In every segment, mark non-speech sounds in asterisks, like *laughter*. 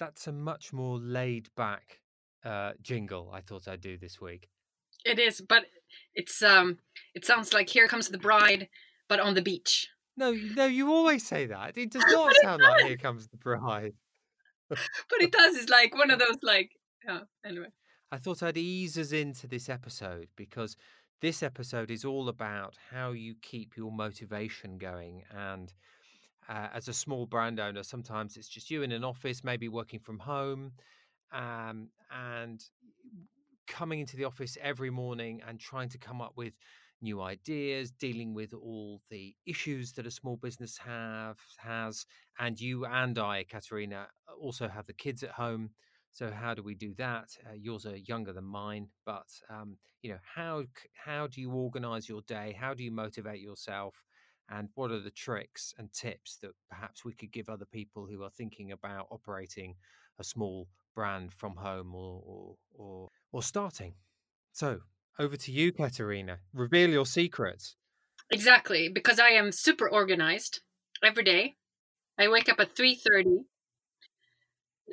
that's a much more laid back uh, jingle. I thought I'd do this week. It is, but it's um, it sounds like "Here Comes the Bride," but on the beach. No, no, you always say that. It does *laughs* not sound like "Here Comes the Bride." but it does. It's like one of *laughs* those like. Oh, anyway. I thought I'd ease us into this episode because this episode is all about how you keep your motivation going. And uh, as a small brand owner, sometimes it's just you in an office, maybe working from home, um, and coming into the office every morning and trying to come up with new ideas, dealing with all the issues that a small business have has, and you and I, Katarina, also have the kids at home. So how do we do that? Uh, yours are younger than mine, but um, you know how how do you organize your day? How do you motivate yourself? And what are the tricks and tips that perhaps we could give other people who are thinking about operating a small brand from home or or or, or starting? So over to you, Katerina. Reveal your secrets. Exactly, because I am super organized every day. I wake up at three thirty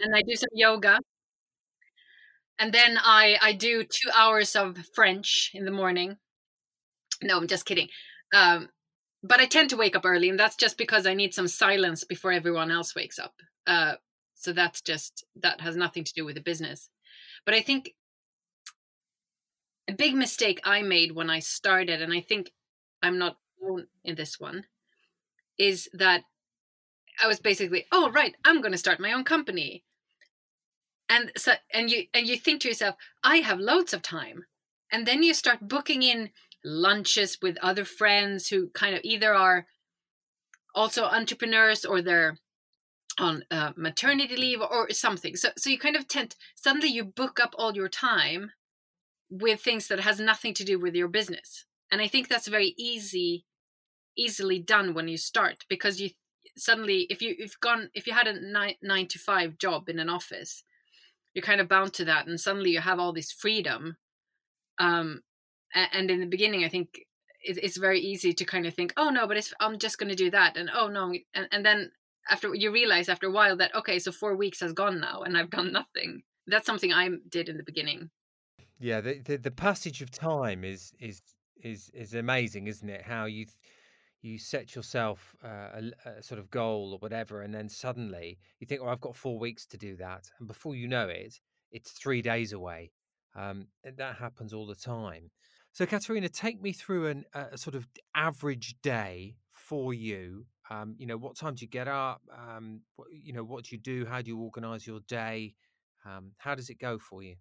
and I do some yoga. And then I I do two hours of French in the morning. No, I'm just kidding. Um, but I tend to wake up early, and that's just because I need some silence before everyone else wakes up. Uh, so that's just that has nothing to do with the business. But I think a big mistake I made when I started, and I think I'm not alone in this one, is that I was basically, oh right, I'm going to start my own company and so and you and you think to yourself i have loads of time and then you start booking in lunches with other friends who kind of either are also entrepreneurs or they're on uh, maternity leave or something. So so you kind of tend suddenly you book up all your time with things that has nothing to do with your business. And i think that's very easy easily done when you start because you suddenly if you if gone if you had a nine, nine to five job in an office you're kind of bound to that and suddenly you have all this freedom um and in the beginning i think it's very easy to kind of think oh no but i'm just going to do that and oh no and, and then after you realize after a while that okay so four weeks has gone now and i've done nothing that's something i did in the beginning yeah the, the, the passage of time is is is is amazing isn't it how you you set yourself uh, a, a, sort of goal or whatever, and then suddenly you think, "Oh, I've got four weeks to do that," and before you know it, it's three days away. Um, that happens all the time. So, Katerina, take me through an, a sort of average day for you. Um, you know, what time do you get up? Um, what, you know, what do you do? How do you organize your day? Um, how does it go for you?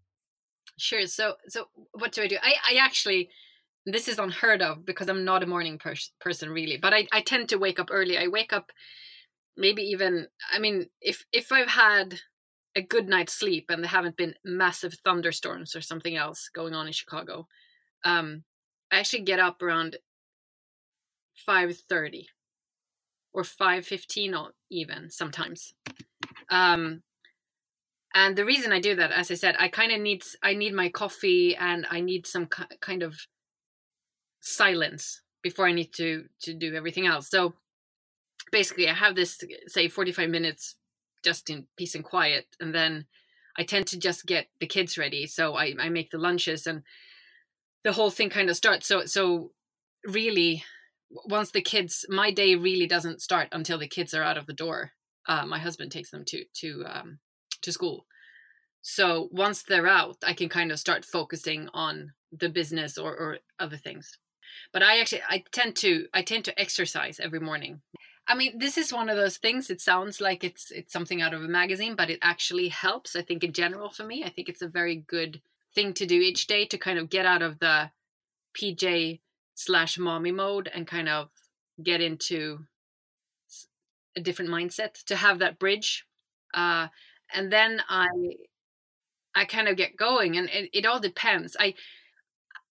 Sure. So, so what do I do? I, I actually this is unheard of because I'm not a morning pers- person really, but I, I tend to wake up early. I wake up maybe even I mean if if I've had a good night's sleep and there haven't been massive thunderstorms or something else going on in Chicago, um, I actually get up around five thirty or five fifteen even sometimes. Um, and the reason I do that, as I said, I kind of need I need my coffee and I need some kind of silence before I need to to do everything else. So basically, I have this say 45 minutes just in peace and quiet, and then I tend to just get the kids ready. So I, I make the lunches and the whole thing kind of starts. So so really, once the kids, my day really doesn't start until the kids are out of the door. Uh, my husband takes them to to um, to school. So once they're out, I can kind of start focusing on the business or, or other things but i actually i tend to i tend to exercise every morning i mean this is one of those things it sounds like it's it's something out of a magazine but it actually helps i think in general for me i think it's a very good thing to do each day to kind of get out of the pj slash mommy mode and kind of get into a different mindset to have that bridge uh and then i i kind of get going and it, it all depends i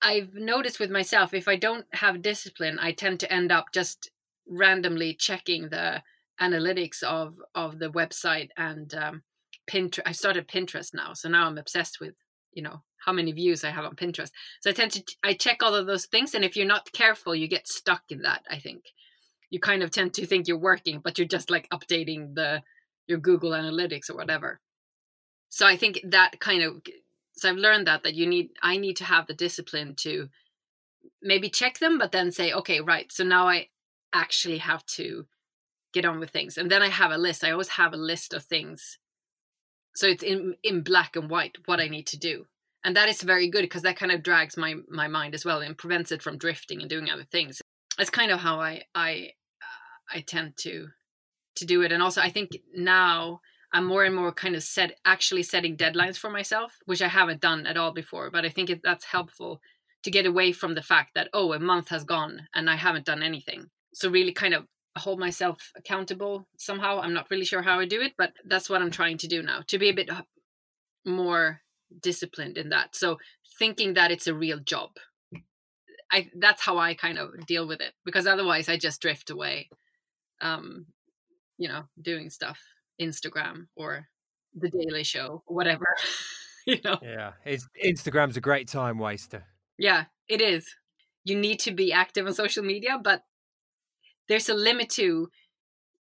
I've noticed with myself, if I don't have discipline, I tend to end up just randomly checking the analytics of of the website and um, Pinterest. I started Pinterest now, so now I'm obsessed with you know how many views I have on Pinterest. So I tend to I check all of those things, and if you're not careful, you get stuck in that. I think you kind of tend to think you're working, but you're just like updating the your Google Analytics or whatever. so i think that kind of so i've learned that that you need i need to have the discipline to maybe check them but then say okay right so now i actually have to get on with things and then i have a list i always have a list of things so it's in in black and white what i need to do and that is very good because that kind of drags my my mind as well and prevents it from drifting and doing other things. That's kind of how i i uh, i tend to to do it. And also i think now i'm more and more kind of set actually setting deadlines for myself which i haven't done at all before. But i think it, that's helpful to get away from the fact that oh a month has gone and i haven't done anything. So really kind of hold myself accountable somehow. I'm not really sure how i do it but that's what i'm trying to do now to be a bit more disciplined in that so thinking that it's a real job. I that's how i kind of deal with it because otherwise i just drift away um you know doing stuff instagram or the daily show whatever *laughs* you know. Yeah it's, instagram's a great time waster. Yeah it is. You need to be active on social media but there's a limit to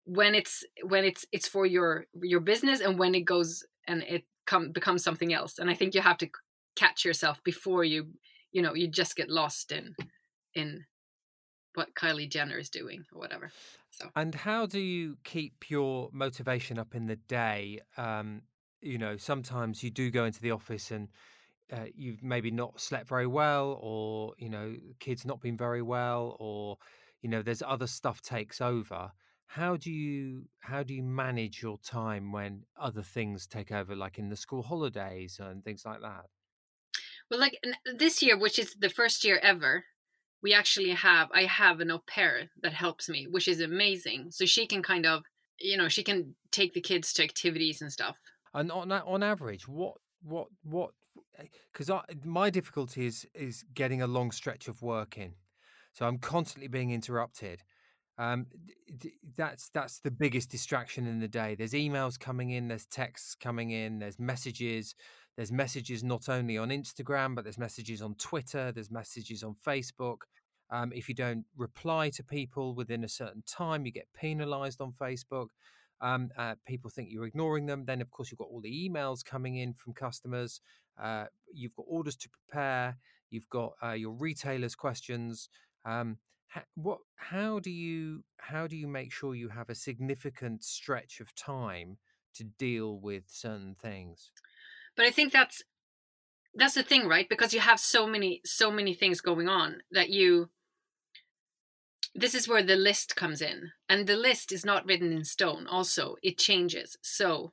when it's when it's it's for your your business and when it goes and it come becomes something else and i think you have to catch yourself before you you know you just get lost in in what kylie jenner is doing or whatever so. And how do you keep your motivation up in the day? Um you know sometimes you do go into the office and uh, you've maybe not slept very well or you know kids not been very well or you know there's other stuff takes over how do you how do you manage your time when other things take over like in the school holidays and things like that well like this year which is the first year ever we actually have i have an au pair that helps me which is amazing so she can kind of you know she can take the kids to activities and stuff and on on average what what what eh, because my difficulty is is getting a long stretch of work in so I'm constantly being interrupted. Um, that's that's the biggest distraction in the day. There's emails coming in, there's texts coming in, there's messages. There's messages not only on Instagram, but there's messages on Twitter. There's messages on Facebook. Um, if you don't reply to people within a certain time, you get penalized on Facebook. Um, uh, people think you're ignoring them. Then, of course, you've got all the emails coming in from customers. Uh, you've got orders to prepare. You've got uh, your retailers' questions. Um, what? How do you how do you make sure you have a significant stretch of time to deal with certain things? But I think that's that's the thing, right? Because you have so many so many things going on that you this is where the list comes in and the list is not written in stone also it changes so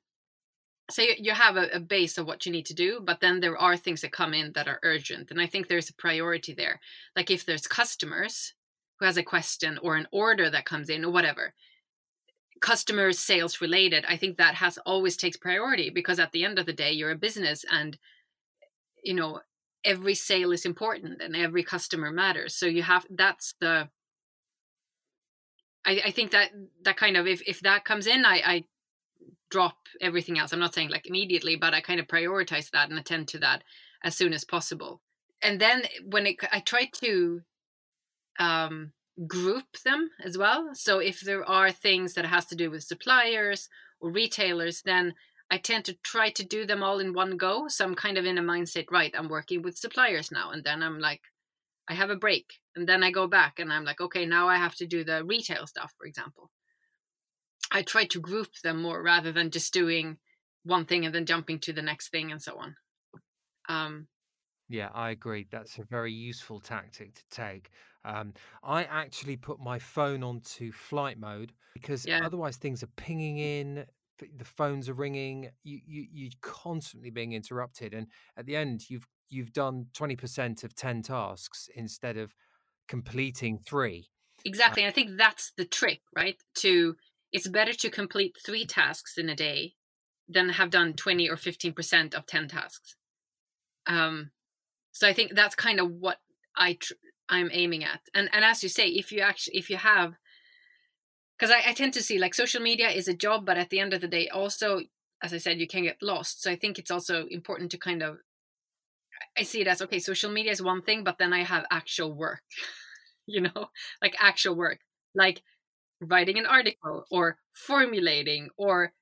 so you have a, base of what you need to do but then there are things that come in that are urgent and i think there's a priority there like if there's customers who has a question or an order that comes in or whatever customers sales related i think that has always takes priority because at the end of the day you're a business and you know every sale is important and every customer matters so you have that's the I, I think that that kind of if, if that comes in I, I drop everything else. I'm not saying like immediately, but I kind of prioritize that and attend to that as soon as possible. And then when it, I try to um, group them as well. So if there are things that has to do with suppliers or retailers, then I tend to try to do them all in one go. So I'm kind of in a mindset, right? I'm working with suppliers now, and then I'm like, I have a break, and then I go back, and I'm like, okay, now I have to do the retail stuff, for example. I try to group them more rather than just doing one thing and then jumping to the next thing and so on. Um, yeah, I agree. That's a very useful tactic to take. Um, I actually put my phone onto flight mode because yeah. otherwise things are pinging in, the phones are ringing. You, you you're constantly being interrupted, and at the end, you've you've done twenty percent of ten tasks instead of completing three. Exactly, uh, and I think that's the trick, right? To it's better to complete three tasks in a day than have done 20 or 15% of 10 tasks. Um, so I think that's kind of what I tr- I'm aiming at. And and as you say, if you actually if you have because I, I tend to see like social media is a job, but at the end of the day, also as I said, you can get lost. So I think it's also important to kind of I see it as okay, social media is one thing, but then I have actual work, *laughs* you know, like actual work. Like writing an article or formulating or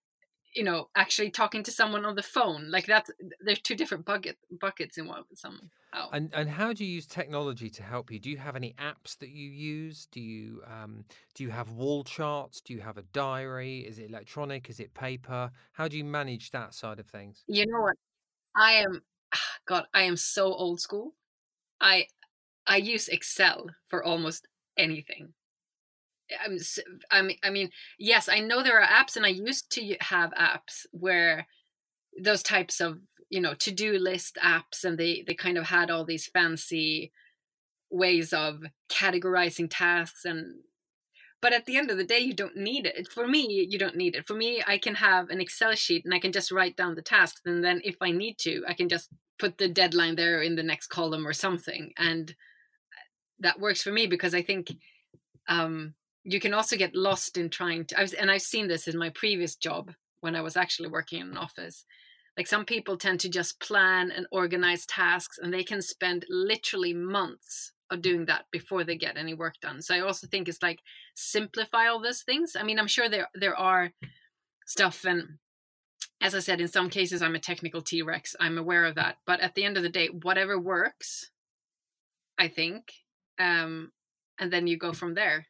you know actually talking to someone on the phone like that there's two different bucket buckets in one somehow And and how do you use technology to help you? Do you have any apps that you use? Do you um, do you have wall charts? Do you have a diary? Is it electronic? Is it paper? How do you manage that side of things? you know what i am *sighs* god i am so old school i i use excel for almost anything I'm, s- I mean, yes, I know there are apps, and I used to have apps where those types of you know to do list apps, and they they kind of had all these fancy ways of categorizing tasks and but at the end of the day you don't need it. For me you don't need it. For me i can have an excel sheet and i can just write down the tasks and then if i need to i can just put the deadline there in the next column or something and that works for me because i think um, you can also get lost in trying to I was, and i've seen this in my previous job when i was actually working in an office. Like some people tend to just plan and organize tasks and they can spend literally months of doing that before they get any work done. So i also think it's like simplify all those things. I mean i'm sure there there are stuff and as i said in some cases i'm a technical t-rex i'm aware of that but at the end of the day whatever works i think um and then you go from there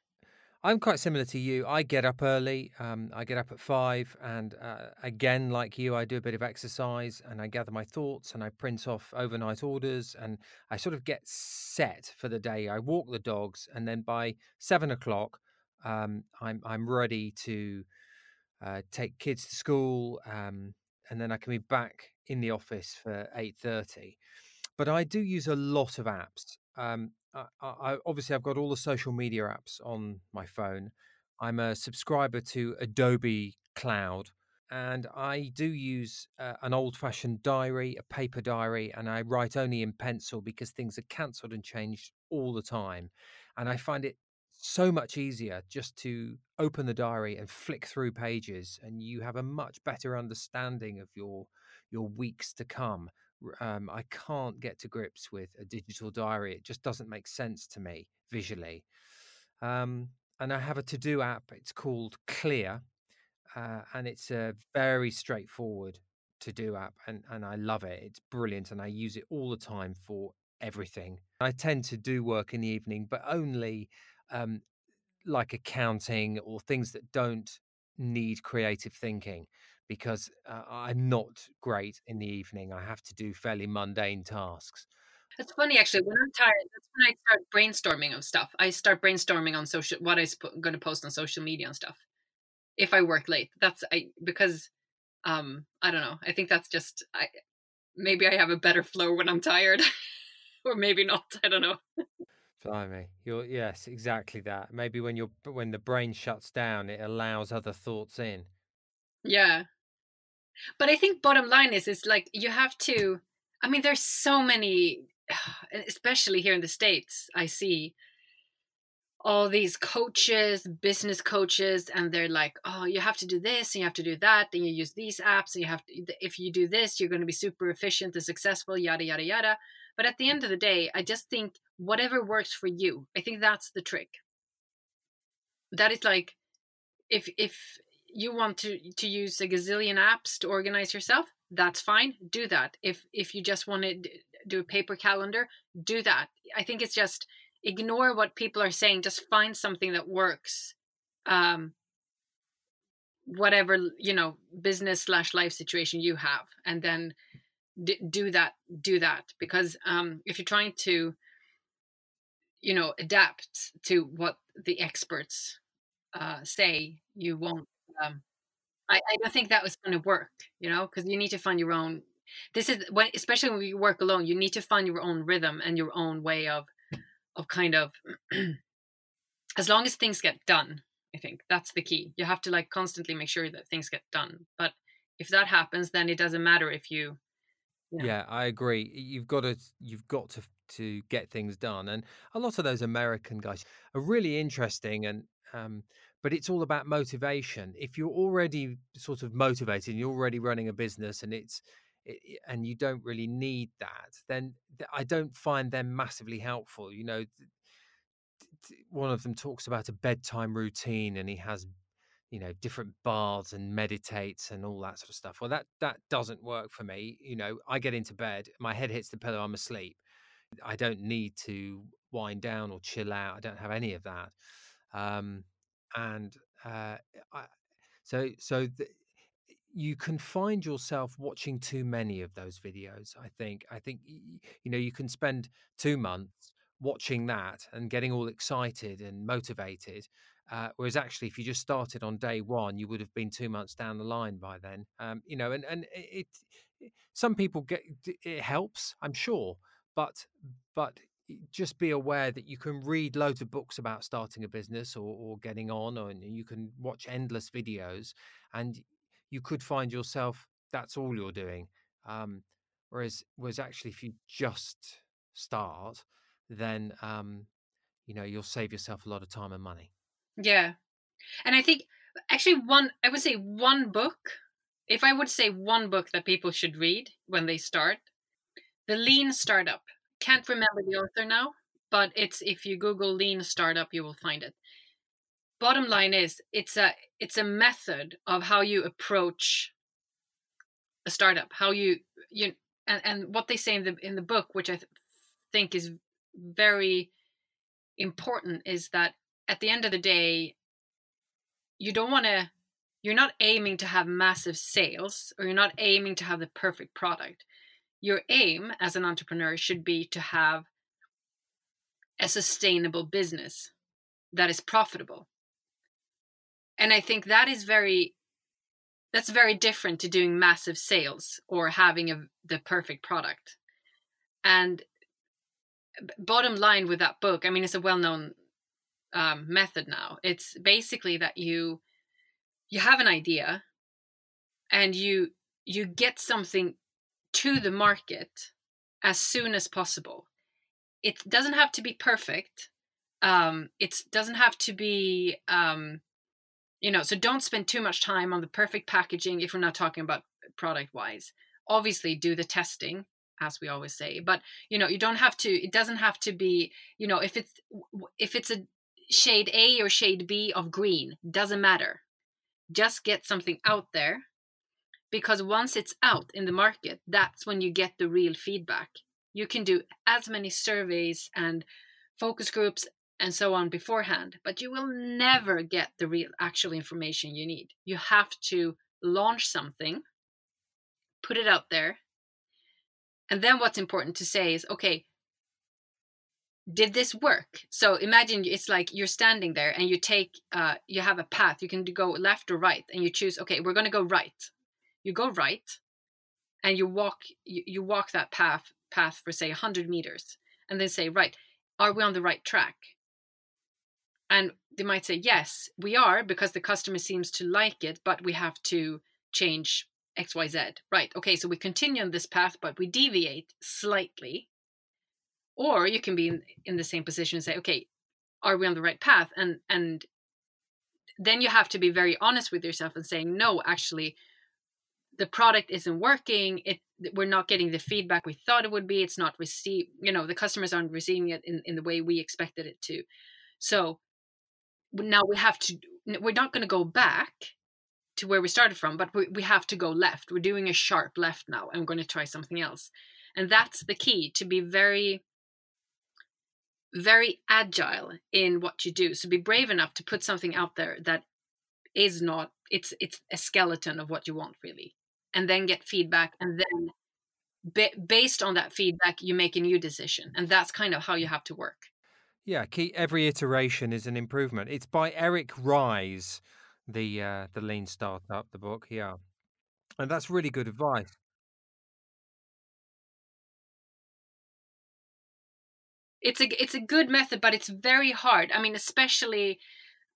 I'm quite similar to you. I get up early. Um, I get up at five, and uh, again, like you, I do a bit of exercise and I gather my thoughts and I print off overnight orders and I sort of get set for the day. I walk the dogs, and then by seven o'clock, um, I'm I'm ready to uh, take kids to school, um, and then I can be back in the office for eight thirty. But I do use a lot of apps. Um, I, I, obviously I've got all the social media apps on my phone. I'm a subscriber to Adobe Cloud, and I do use uh, an old-fashioned diary, a paper diary, and I write only in pencil because things are cancelled and changed all the time, and I find it so much easier just to open the diary and flick through pages, and you have a much better understanding of your your weeks to come um, I can't get to grips with a digital diary. It just doesn't make sense to me visually. Um, and I have a to do app. It's called Clear, uh, and it's a very straightforward to do app, and and I love it. It's brilliant, and I use it all the time for everything. I tend to do work in the evening, but only um, like accounting or things that don't need creative thinking because uh, I'm not great in the evening. I have to do fairly mundane tasks. That's funny, actually. When I'm tired, that's when I start brainstorming of stuff. I start brainstorming on social what I'm going to post on social media and stuff. If I work late, that's I because um I don't know. I think that's just I maybe I have a better flow when I'm tired, *laughs* or maybe not. I don't know. Blimey, you're yes, exactly that. Maybe when you're when the brain shuts down, it allows other thoughts in. Yeah, but I think bottom line is is like you have to. I mean, there's so many, *sighs* especially here in the states. I see all these coaches, business coaches, and they're like, "Oh, you have to do this, and you have to do that, and you use these apps, and you have to. If you do this, you're going to be super efficient and successful." Yada yada yada. But at the end of the day, I just think whatever works for you. I think that's the trick. That is like, if if you want to to use a gazillion apps to organize yourself that's fine do that. If if you just want to do a paper calendar do that. I think it's just ignore what people are saying just find something that works um whatever you know business slash life situation you have and then d- do that do that. Because um if you're trying to you know adapt to what the experts uh say you won't um, I, I don't think that was going to work, you know, because you need to find your own. This is when, especially when you work alone, you need to find your own rhythm and your own way of, of kind of, *clears throat* as long as things get done. I think that's the key. You have to like constantly make sure that things get done. But if that happens, then it doesn't matter if you. Yeah, yeah I agree. You've got to, you've got to to get things done, and a lot of those American guys are really interesting and. Um, but it's all about motivation. If you're already sort of motivated, and you're already running a business, and it's it, and you don't really need that, then I don't find them massively helpful. You know, one of them talks about a bedtime routine, and he has you know different baths and meditates and all that sort of stuff well that that doesn't work for me you know i get into bed my head hits the pillow i'm asleep i don't need to wind down or chill out i don't have any of that um and uh I, so so th- you can find yourself watching too many of those videos i think. I think you know you can spend 2 months watching that and getting all excited and motivated uh, whereas actually if you just started on day 1 you would have been 2 months down the line by then um, you know and and it, it some people get it helps i'm sure but but just be aware that you can read loads of books about starting a business or, or getting on or, and you can watch endless videos and you could find yourself that's all you're doing. Um, whereas, whereas actually, if you just start, then um, you know you'll save yourself a lot of time and money. Yeah, and I think actually one I would say one book. If I would say one book that people should read when they start, the Lean Startup. Can't remember the author now, but it's if you Google Lean Startup, you will find it. Bottom line is it's a it's a method of how you approach a startup how you you and, and what they say in the in the book which i th- think is very important is that at the end of the day you don't want to you're not aiming to have massive sales or you're not aiming to have the perfect product your aim as an entrepreneur should be to have a sustainable business that is profitable. And i think that is very that's very different to doing massive sales or having a, the perfect product. And bottom line with that book i mean it's a well-known um, method now. It's basically that you you have an idea and you you get something to the market as soon as possible. It doesn't have to be perfect um, it doesn't have to be um, you know so don't spend too much time on the perfect packaging if we're not talking about product wise. Obviously do the testing as we always say but you know you don't have to it doesn't have to be you know if it's if it's a shade a or shade b of green doesn't matter. Just get something out there because once it's out in the market that's when you get the real feedback. You can do as many surveys and focus groups and so on beforehand but you will never get the real actual information you need. You have to launch something put it out there and then what's important to say is okay did this work? So imagine it's like you're standing there and you take uh, you have a path. You can go left or right and you choose okay we're going to go right you go right and you walk you, you walk that path path for say 100 meters and then say right are we on the right track and they might say, yes, we are because the customer seems to like it, but we have to change XYZ. Right. Okay. So we continue on this path, but we deviate slightly. Or you can be in, in the same position and say, okay, are we on the right path? And, and then you have to be very honest with yourself and saying, no, actually, the product isn't working. It, we're not getting the feedback we thought it would be. It's not received, you know, the customers aren't receiving it in, in the way we expected it to. So now we have to we're not going to go back to where we started from but we, we have to go left we're doing a sharp left now i'm going to try something else and that's the key to be very very agile in what you do so be brave enough to put something out there that is not it's it's a skeleton of what you want really and then get feedback and then based on that feedback you make a new decision and that's kind of how you have to work yeah, key, every iteration is an improvement. It's by Eric Ries, the uh, the Lean Startup, the book. Yeah, and that's really good advice. It's a it's a good method, but it's very hard. I mean, especially,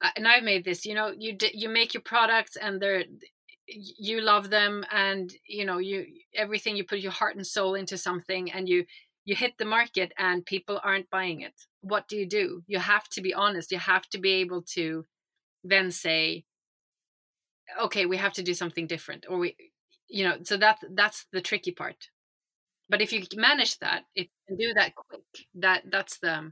uh, and I've made this. You know, you you make your products, and they're you love them, and you know you everything you put your heart and soul into something, and you you hit the market and people aren't buying it. What do you do? You have to be honest. You have to be able to then say okay we have to do something different or we you know so that that's the tricky part. But if you manage that it can do that quick that that's the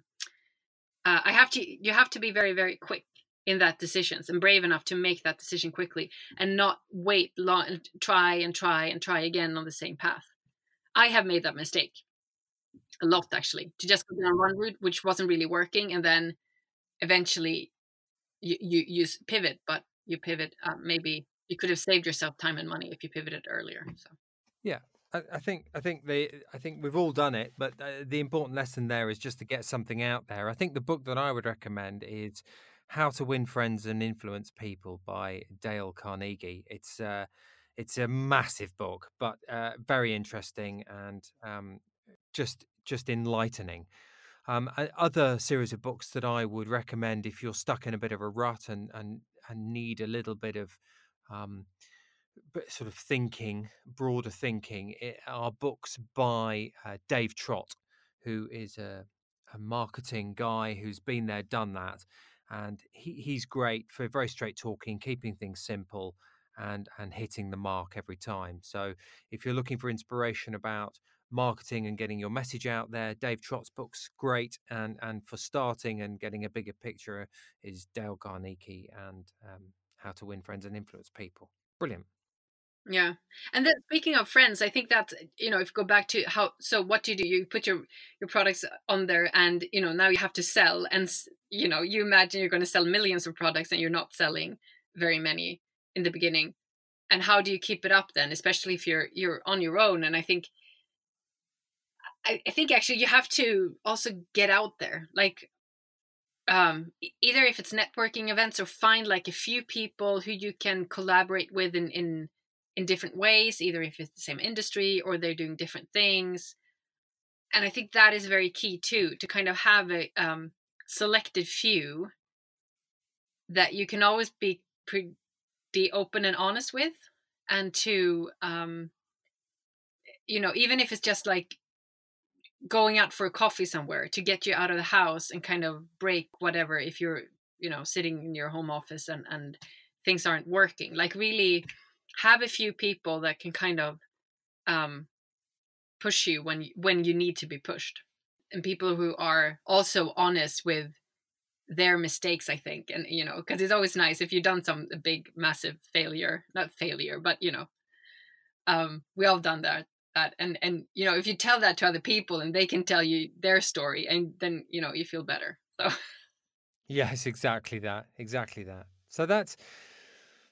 uh, i have to you have to be very very quick in that decisions and brave enough to make that decision quickly and not wait long try and try and try again on the same path i have made that mistake a lot actually to just go down one route which wasn't really working and then eventually you you, pivot but you pivot uh, maybe you could have saved yourself time and money if you pivoted earlier so yeah I, I think I think they I think we've all done it, but uh, the important lesson there is just to get something out there. I think the book that I would recommend is how to Win Friends and Influence People by Dale Carnegie. It's uh, it's a massive book, but uh, very interesting and um, just just enlightening. Um, other series of books that I would recommend if you're stuck in a bit of a rut and and, and need a little bit of um, sort of thinking, broader thinking, are books by uh, Dave Trott, who is a, a marketing guy who's been there, done that and he, he's great for very straight talking, keeping things simple, and and hitting the mark every time. So if you're looking for inspiration about marketing and getting your message out there, Dave Trott's book's great, and and for starting and getting a bigger picture is Dale Carnegie and um, How to Win Friends and Influence People. Brilliant. Yeah. And then speaking of friends, I think that you know, if you go back to how so what do you do? You put your your products on there and you know, now you have to sell and you know, you imagine you're going to sell millions of products and you're not selling very many in the beginning. And how do you keep it up then, especially if you're you're on your own and I think I, I think actually you have to also get out there. Like um either if it's networking events or find like a few people who you can collaborate with in in in different ways, either if it's the same industry or they're doing different things. And I think that is very key too, to kind of have a um, selected few that you can always be pretty open and honest with, and to, um, you know, even if it's just like going out for a coffee somewhere to get you out of the house and kind of break whatever if you're, you know, sitting in your home office and and things aren't working, like really have a few people that can kind of um, push you when when you need to be pushed and people who are also honest with their mistakes i think and you know because it's always nice if you've done some big massive failure not failure but you know um we all done that that and and you know if you tell that to other people and they can tell you their story and then you know you feel better so. Yes exactly that exactly that. So that's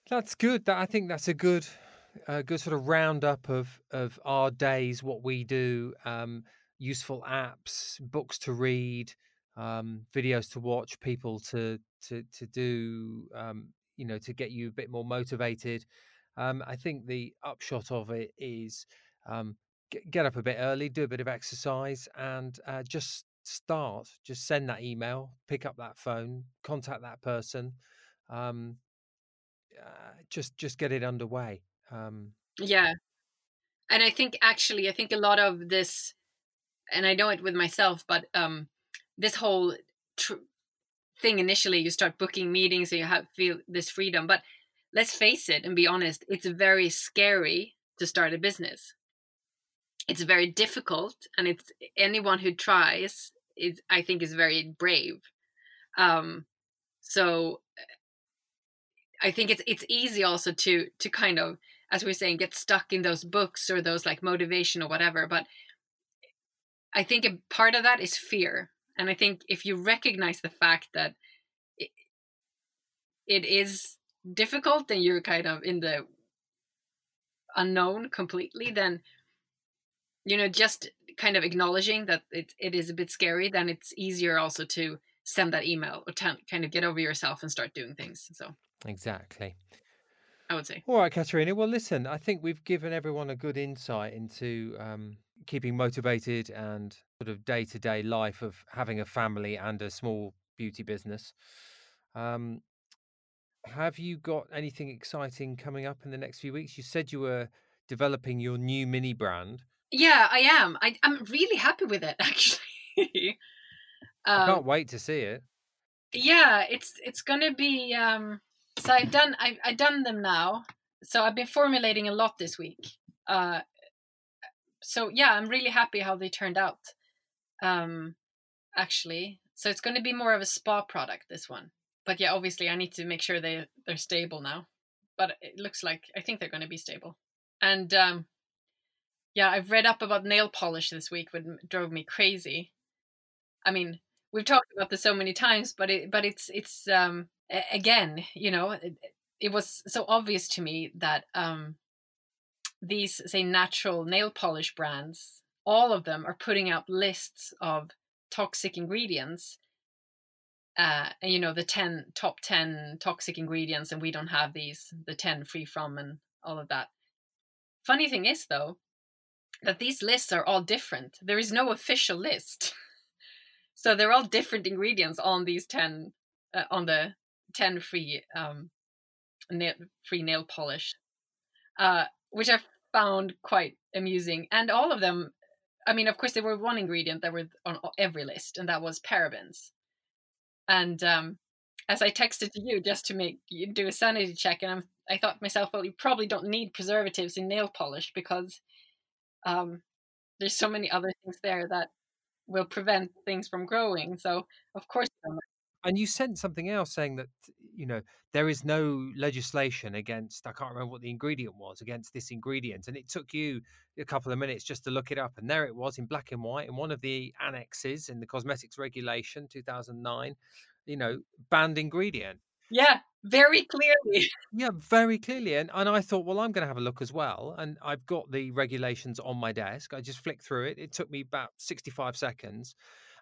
that's good. That I think that's a good, a good sort of roundup of of our days, what we do, um, useful apps, books to read, um, videos to watch, people to to to do, um, you know, to get you a bit more motivated. Um, I think the upshot of it is um, get, get, up a bit early, do a bit of exercise, and uh, just start. Just send that email, pick up that phone, contact that person. Um, uh, just just get it underway. Um, yeah, and I think actually, I think a lot of this, and I know it with myself, but um, this whole tr- thing initially, you start booking meetings, and you have feel this freedom. But let's face it and be honest, it's very scary to start a business. It's very difficult, and it's anyone who tries is, I think, is very brave. Um, so I think it's it's easy also to to kind of as we are saying get stuck in those books or those like motivation or whatever but I think a part of that is fear and I think if you recognize the fact that it, it is difficult and you're kind of in the unknown completely then you know just kind of acknowledging that it, it is a bit scary then it's easier also to send that email or t- kind of get over yourself and start doing things so Exactly. I would say. All right, Katarina. Well, listen, I think we've given everyone a good insight into um, keeping motivated and sort of day to day life of having a family and a small beauty business. Um, have you got anything exciting coming up in the next few weeks? You said you were developing your new mini brand. Yeah, I am. I, am really happy with it, *laughs* actually. um, I can't wait to see it. Yeah, it's it's gonna be. Um, so I've done I've, I've done them now. So I've been formulating a lot this week. Uh, so yeah, I'm really happy how they turned out. Um, actually, so it's going to be more of a spa product. This one. but yeah, obviously I need to make sure they they're stable now. But it looks like I think they're going to be stable. And um, yeah, I've read up about nail polish this week, which drove me crazy. I mean, we've talked about this so many times, but it but it's it's um again, you know, it, it was so obvious to me that um these say natural nail polish brands, all of them are putting out lists of toxic ingredients uh, you know the 10 top 10 toxic ingredients and we don't have these the 10 free from and all of that. Funny thing is though that these lists are all different. There is no official list. *laughs* So they're all different ingredients on these 10 uh, on the 10 free um nail, free nail polish uh which i found quite amusing and all of them i mean of course there were one ingredient that were on every list and that was parabens and um, as I texted to you just to make you do a sanity check, and I'm, I thought to myself, well, you probably don't need preservatives in nail polish because um, there's so many other things there that will prevent things from growing. So of course. And you sent something else saying that you know there is no legislation against. I can't remember what the ingredient was against this ingredient, and it took you a couple of minutes just to look it up, and there it was in black and white in one of the annexes in the cosmetics regulation 2009. You know, banned ingredient. Yeah, very clearly. *laughs* Yeah, very clearly. And and I thought, well, I'm going to have a look as well. And I've got the regulations on my desk. I just flicked through it. It took me about 65 seconds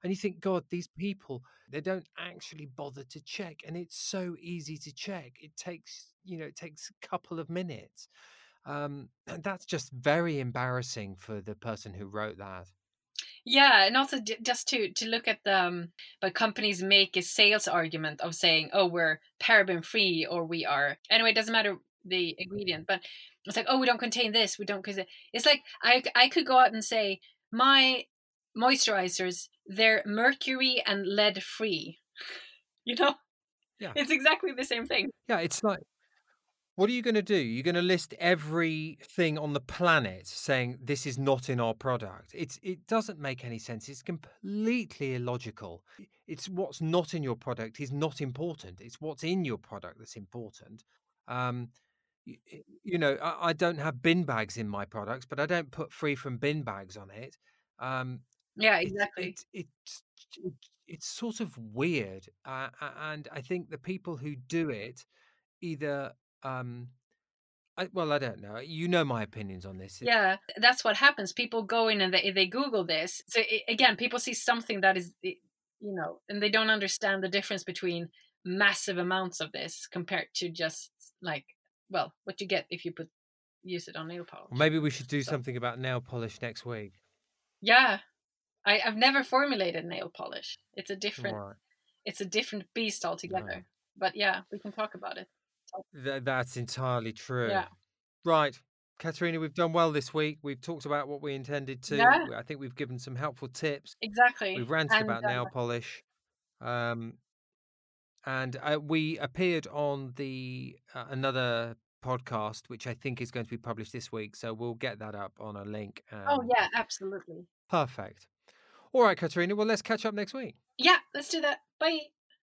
and you think god these people they don't actually bother to check and it's so easy to check it takes you know it takes a couple of minutes um, and that's just very embarrassing for the person who wrote that yeah, and also just to to look at the um, but companies make a sales argument of saying, "Oh, we're paraben free," or "We are." Anyway, it doesn't matter the ingredient, but it's like, "Oh, we don't contain this. We don't." Because it's like I I could go out and say my moisturizers they're mercury and lead free. You know? Yeah. It's exactly the same thing. Yeah, it's like what are you going to do? You're going to list everything on the planet saying this is not in our product. It's it doesn't make any sense. It's completely illogical. It's what's not in your product is not important. It's what's in your product that's important. Um, you, you know, I, I, don't have bin bags in my products, but I don't put free from bin bags on it. Um, yeah, exactly. It, it, it, it's sort of weird, uh, and I think the people who do it either um I, well, I don't know. You know my opinions on this. Yeah, that's what happens. People go in and they they Google this. So it, again, people see something that is, you know, and they don't understand the difference between massive amounts of this compared to just like, well, what you get if you put use it on nail polish. Maybe we should do so. something about nail polish next week. Yeah, I, have never formulated nail polish. It's a different, right. it's a different beast altogether. Right. But yeah, we can talk about it. Th- that's entirely true. Yeah. Right. Katarina, we've done well this week. We've talked about what we intended to. Yeah. I think we've given some helpful tips. Exactly. We've ranted and, about uh, nail polish. Um, and uh, we appeared on the uh, another podcast, which I think is going to be published this week. So we'll get that up on a link. oh yeah, absolutely. Perfect. All right, Katarina. Well, let's catch up next week. Yeah, let's do that. Bye.